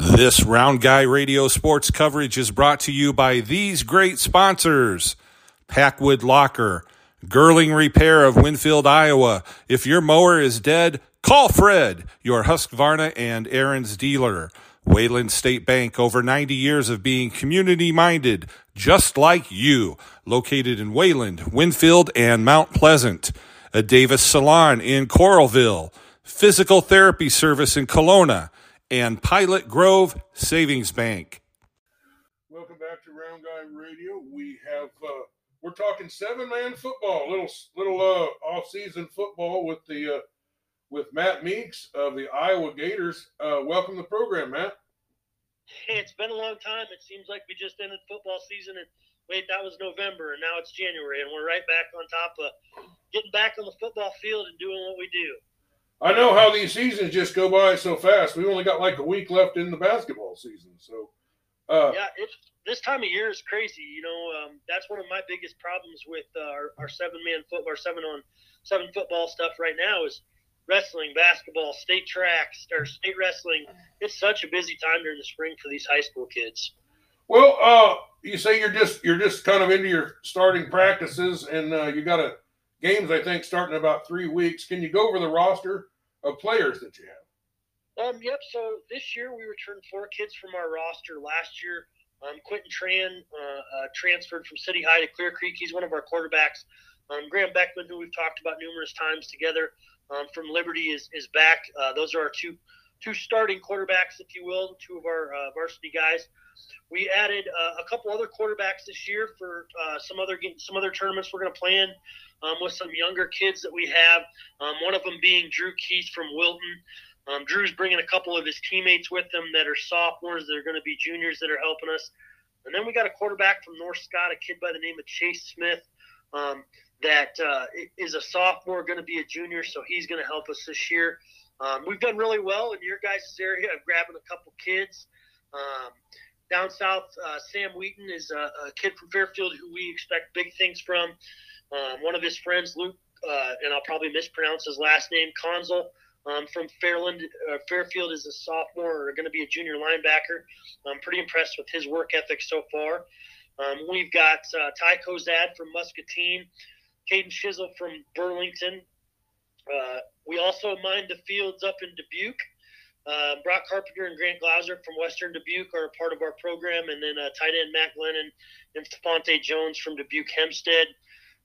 This Round Guy Radio sports coverage is brought to you by these great sponsors Packwood Locker, Girling Repair of Winfield, Iowa. If your mower is dead, call Fred, your Husqvarna and Ariens dealer. Wayland State Bank, over 90 years of being community minded, just like you. Located in Wayland, Winfield, and Mount Pleasant. A Davis Salon in Coralville. Physical therapy service in Kalona and Pilot Grove Savings Bank. Welcome back to Round Guy Radio. We have uh, we're talking seven man football, little little uh, off season football with the uh, with Matt Meeks of the Iowa Gators. Uh, welcome to the program, Matt. Hey, it's been a long time. It seems like we just ended football season and wait, that was November and now it's January and we're right back on top of getting back on the football field and doing what we do. I know how these seasons just go by so fast. We only got like a week left in the basketball season, so. Uh, yeah, it's this time of year is crazy. You know, um, that's one of my biggest problems with uh, our, our seven man football, our seven on seven football stuff right now is wrestling, basketball, state tracks, or state wrestling. It's such a busy time during the spring for these high school kids. Well, uh, you say you're just you're just kind of into your starting practices, and uh, you got a games, I think, starting in about three weeks. Can you go over the roster of players that you have? Um, yep. So this year we returned four kids from our roster. Last year, um, Quentin Tran uh, uh, transferred from City High to Clear Creek. He's one of our quarterbacks. Um, Graham Beckman, who we've talked about numerous times together um, from Liberty, is is back. Uh, those are our two two starting quarterbacks, if you will, two of our uh, varsity guys. We added uh, a couple other quarterbacks this year for uh, some other some other tournaments we're going to play in um, with some younger kids that we have. Um, one of them being Drew Keith from Wilton. Um, Drew's bringing a couple of his teammates with him that are sophomores. That are going to be juniors that are helping us. And then we got a quarterback from North Scott, a kid by the name of Chase Smith, um, that uh, is a sophomore, going to be a junior, so he's going to help us this year. Um, we've done really well in your guys' area of grabbing a couple kids. Um, down south, uh, Sam Wheaton is a, a, kid from Fairfield who we expect big things from. Um, one of his friends, Luke, uh, and I'll probably mispronounce his last name, Conzel, um, from Fairland, uh, Fairfield, is a sophomore or going to be a junior linebacker. I'm pretty impressed with his work ethic so far. Um, we've got uh, Ty Kozad from Muscatine, Caden Shizzle from Burlington. Uh, we also mined the fields up in Dubuque. Uh, Brock Carpenter and Grant Glauser from Western Dubuque are a part of our program, and then uh, tight end Matt Glennon and Stephante Jones from Dubuque Hempstead.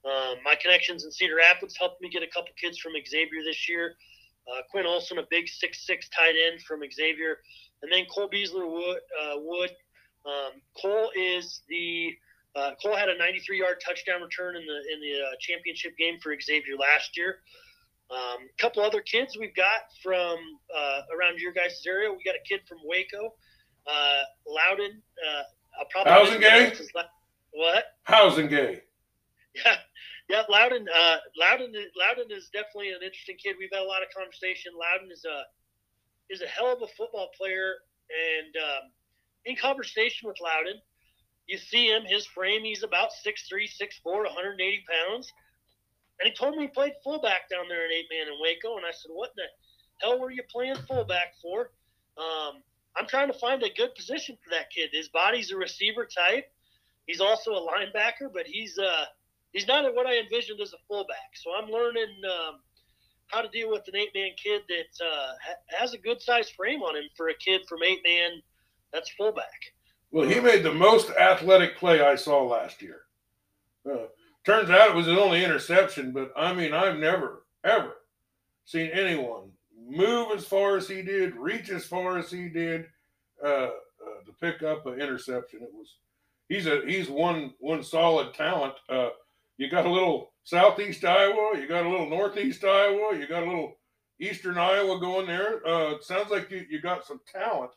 Um, my connections in Cedar Rapids helped me get a couple kids from Xavier this year. Uh, Quinn Olson, a big six-six tight end from Xavier, and then Cole Beasler Wood. Uh, Wood. Um, Cole is the uh, Cole had a 93-yard touchdown return in the in the uh, championship game for Xavier last year. A um, couple other kids we've got from uh, around your guys' area. We got a kid from Waco, uh, Loudon. Uh, Housing gay. What? Housing gay. Yeah, yeah, Loudon, uh, Loudon, Loudon is definitely an interesting kid. We've had a lot of conversation. Loudon is a is a hell of a football player, and um, in conversation with Loudon, you see him, his frame, he's about 6'3", 6'4", 180 pounds, and he told me he played fullback down there in eight man in Waco, and I said, what the hell were you playing fullback for? Um, I'm trying to find a good position for that kid. His body's a receiver type. He's also a linebacker, but he's uh he's not what I envisioned as a fullback. So I'm learning um, how to deal with an eight man kid that uh, ha- has a good size frame on him for a kid from eight man that's fullback. Well, he made the most athletic play I saw last year. Uh, turns out it was his only interception, but I mean, I've never, ever seen anyone move as far as he did, reach as far as he did uh, uh to pick up an interception. It was he's a he's one one solid talent. Uh, you got a little southeast Iowa, you got a little northeast Iowa, you got a little eastern Iowa going there. Uh, sounds like you, you got some talent.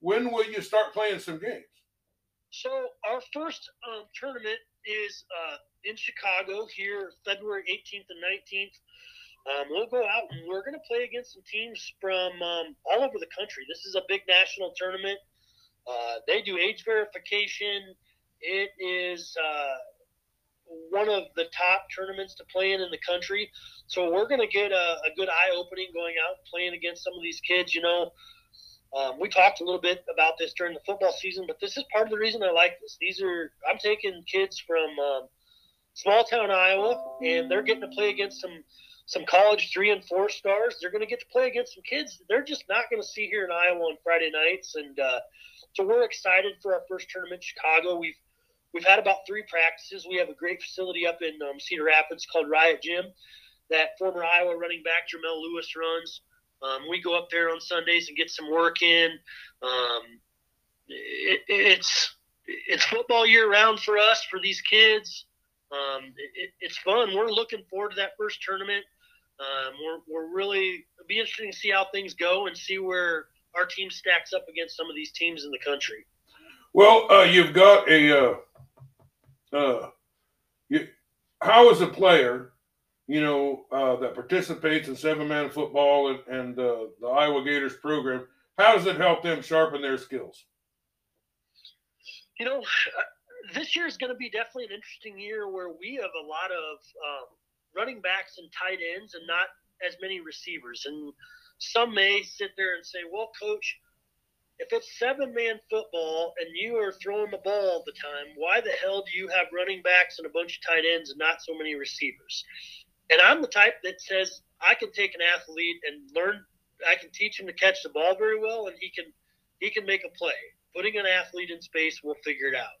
When will you start playing some games? So our first um, tournament is uh, in Chicago here, February 18th and 19th. Um, we'll go out and we're going to play against some teams from um, all over the country. This is a big national tournament. Uh, they do age verification. It is uh, one of the top tournaments to play in in the country. So we're going to get a, a good eye opening going out and playing against some of these kids. You know, Um, we talked a little bit about this during the football season, but this is part of the reason I like this. These are I'm taking kids from um, small town Iowa, and they're getting to play against some some college three and four stars. They're going to get to play against some kids they're just not going to see here in Iowa on Friday nights, and uh, so we're excited for our first tournament in Chicago. We've we've had about three practices. We have a great facility up in um, Cedar Rapids called Riot Gym that former Iowa running back Jermelle Lewis runs. Um, we go up there on Sundays and get some work in. Um, it, it's it's football year round for us for these kids. Um, it, it's fun. We're looking forward to that first tournament. Um, we're, we're really it'll be interesting to see how things go and see where our team stacks up against some of these teams in the country. Well, uh, you've got a uh, uh, you, how is a player you know, uh, that participates in seven man football and, and uh, the Iowa Gators program, how does it help them sharpen their skills? You know, uh, this year is going to be definitely an interesting year where we have a lot of um, running backs and tight ends and not as many receivers. And some may sit there and say, well, coach, if it's seven man football and you are throwing the ball all the time, why the hell do you have running backs and a bunch of tight ends and not so many receivers? And I'm the type that says I can take an athlete and learn. I can teach him to catch the ball very well, and he can he can make a play. Putting an athlete in space, we'll figure it out.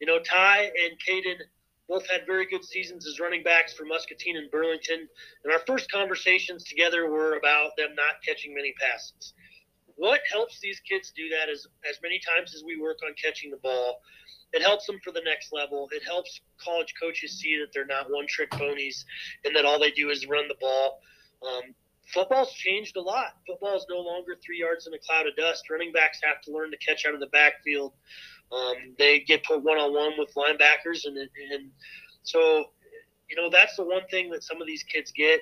You know, Ty and Caden both had very good seasons as running backs for Muscatine and Burlington. And our first conversations together were about them not catching many passes. What helps these kids do that is as many times as we work on catching the ball it helps them for the next level. It helps college coaches see that they're not one trick ponies and that all they do is run the ball. Um, football's changed a lot. Football is no longer three yards in a cloud of dust. Running backs have to learn to catch out of the backfield. Um, they get put one on one with linebackers, and and so you know that's the one thing that some of these kids get.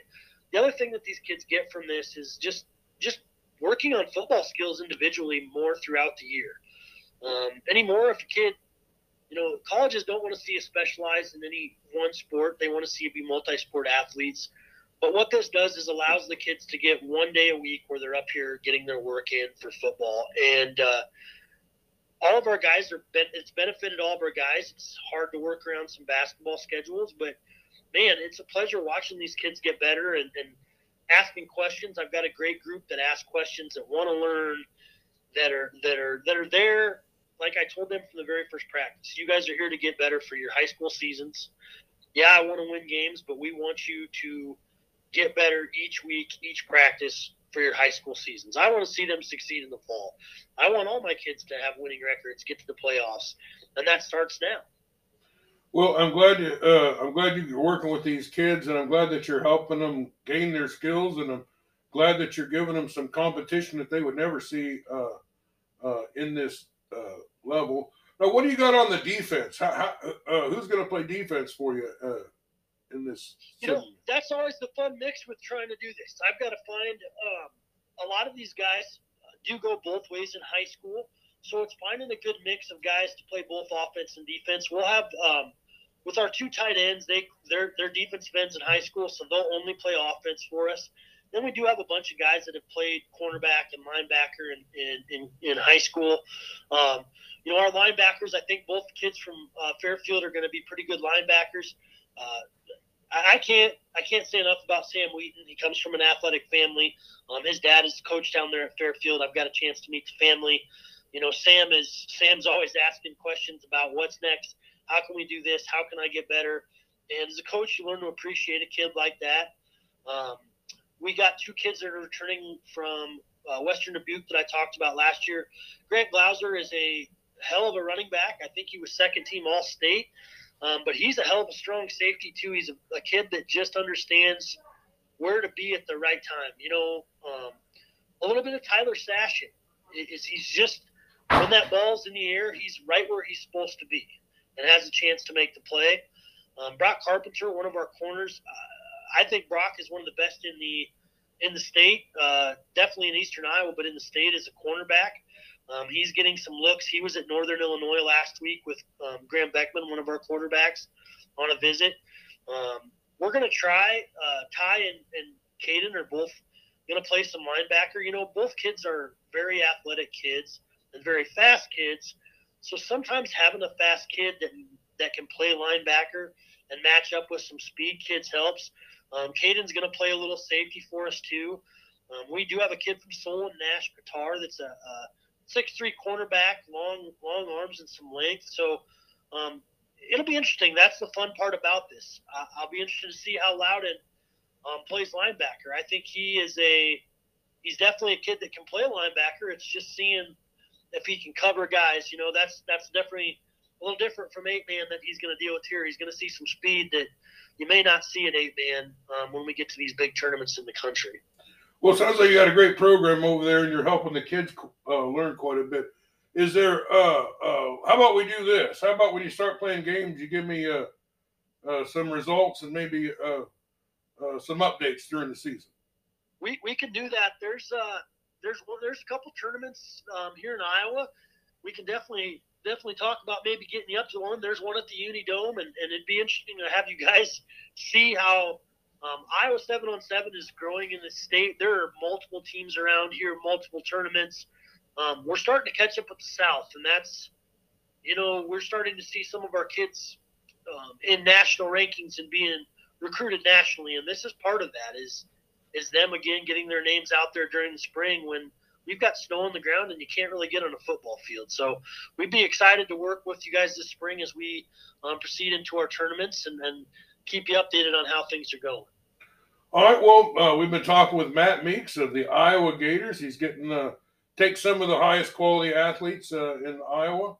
The other thing that these kids get from this is just just working on football skills individually more throughout the year. Um, anymore, if a kid you know, colleges don't want to see you specialize in any one sport. They want to see you be multi-sport athletes. But what this does is allows the kids to get one day a week where they're up here getting their work in for football. And uh, all of our guys are it's benefited all of our guys. It's hard to work around some basketball schedules, but man, it's a pleasure watching these kids get better and, and asking questions. I've got a great group that ask questions that want to learn, that are that are that are there like I told them from the very first practice, you guys are here to get better for your high school seasons. Yeah, I want to win games, but we want you to get better each week, each practice for your high school seasons. I want to see them succeed in the fall. I want all my kids to have winning records, get to the playoffs, and that starts now. Well, I'm glad you, uh, I'm glad you're working with these kids, and I'm glad that you're helping them gain their skills, and I'm glad that you're giving them some competition that they would never see uh, uh, in this level. Now, what do you got on the defense? How, how, uh, who's going to play defense for you uh, in this? You know, that's always the fun mix with trying to do this. I've got to find um, a lot of these guys do go both ways in high school, so it's finding a good mix of guys to play both offense and defense. We'll have um, with our two tight ends, they they're, they're defensive ends in high school, so they'll only play offense for us. Then we do have a bunch of guys that have played cornerback and linebacker in, in, in, in high school. Um, you know, our linebackers, I think both kids from uh, Fairfield are going to be pretty good linebackers. Uh, I can't I can't say enough about Sam Wheaton. He comes from an athletic family. Um, his dad is the coach down there at Fairfield. I've got a chance to meet the family. You know, Sam is Sam's always asking questions about what's next. How can we do this? How can I get better? And as a coach, you learn to appreciate a kid like that. Um, we got two kids that are returning from uh, Western Dubuque that I talked about last year. Grant Glauser is a hell of a running back. I think he was second team All State, um, but he's a hell of a strong safety too. He's a, a, kid that just understands where to be at the right time. You know, um, a little bit of Tyler Sashin is he's just when that ball's in the air, he's right where he's supposed to be and has a chance to make the play. Um, Brock Carpenter, one of our corners. Uh, I think Brock is one of the best in the in the state, uh, definitely in Eastern Iowa, but in the state as a cornerback. Um, he's getting some looks. He was at Northern Illinois last week with um, Graham Beckman, one of our quarterbacks, on a visit. Um, we're going to try. Uh, Ty and, and Caden are both going to play some linebacker. You know, both kids are very athletic kids and very fast kids. So sometimes having a fast kid that that can play linebacker and match up with some speed kids helps. Um, Caden's going to play a little safety for us too. Um, we do have a kid from Solon, Nash Qatar, that's a, a six-three cornerback, long long arms and some length. So um, it'll be interesting. That's the fun part about this. Uh, I'll be interested to see how Loudon um, plays linebacker. I think he is a he's definitely a kid that can play linebacker. It's just seeing if he can cover guys. You know, that's that's definitely a little different from eight man that he's going to deal with here. He's going to see some speed that you may not see at eight man um, when we get to these big tournaments in the country. Well, sounds like you got a great program over there, and you're helping the kids uh, learn quite a bit. Is there? Uh, uh, how about we do this? How about when you start playing games, you give me uh, uh, some results and maybe uh, some updates during the season? We we can do that. There's there's well, there's a couple tournaments um, here in Iowa. We can definitely definitely talk about maybe getting you up to one. There's one at the Uni Dome, and, and it'd be interesting to have you guys see how um, Iowa seven on seven is growing in the state. There are multiple teams around here, multiple tournaments. Um, we're starting to catch up with the South, and that's you know we're starting to see some of our kids um, in national rankings and being recruited nationally, and this is part of that. Is is them again getting their names out there during the spring when we've got snow on the ground and you can't really get on a football field. So we'd be excited to work with you guys this spring as we um, proceed into our tournaments and, and, keep you updated on how things are going. All right. Well, uh, we've been talking with Matt Meeks of the Iowa Gators. He's getting uh, take some of the highest quality athletes uh, in Iowa,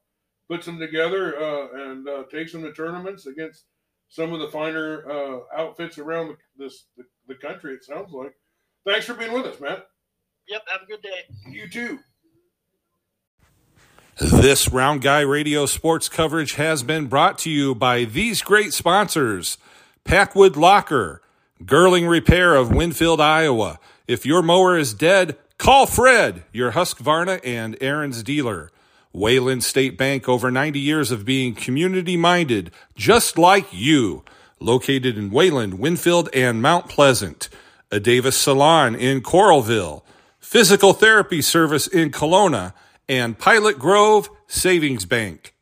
puts them together, uh, and uh, takes them to tournaments against some of the finer uh, outfits around the, this the, the country. It sounds like. Thanks for being with us, Matt. Yep. Have a good day. You too. This Round Guy Radio sports coverage has been brought to you by these great sponsors Packwood Locker, Girling Repair of Winfield, Iowa. If your mower is dead, call Fred, your Husqvarna and Ariens dealer. Wayland State Bank, over 90 years of being community minded, just like you. Located in Wayland, Winfield, and Mount Pleasant. A Davis Salon in Coralville physical therapy service in Kalona, and Pilot Grove Savings Bank.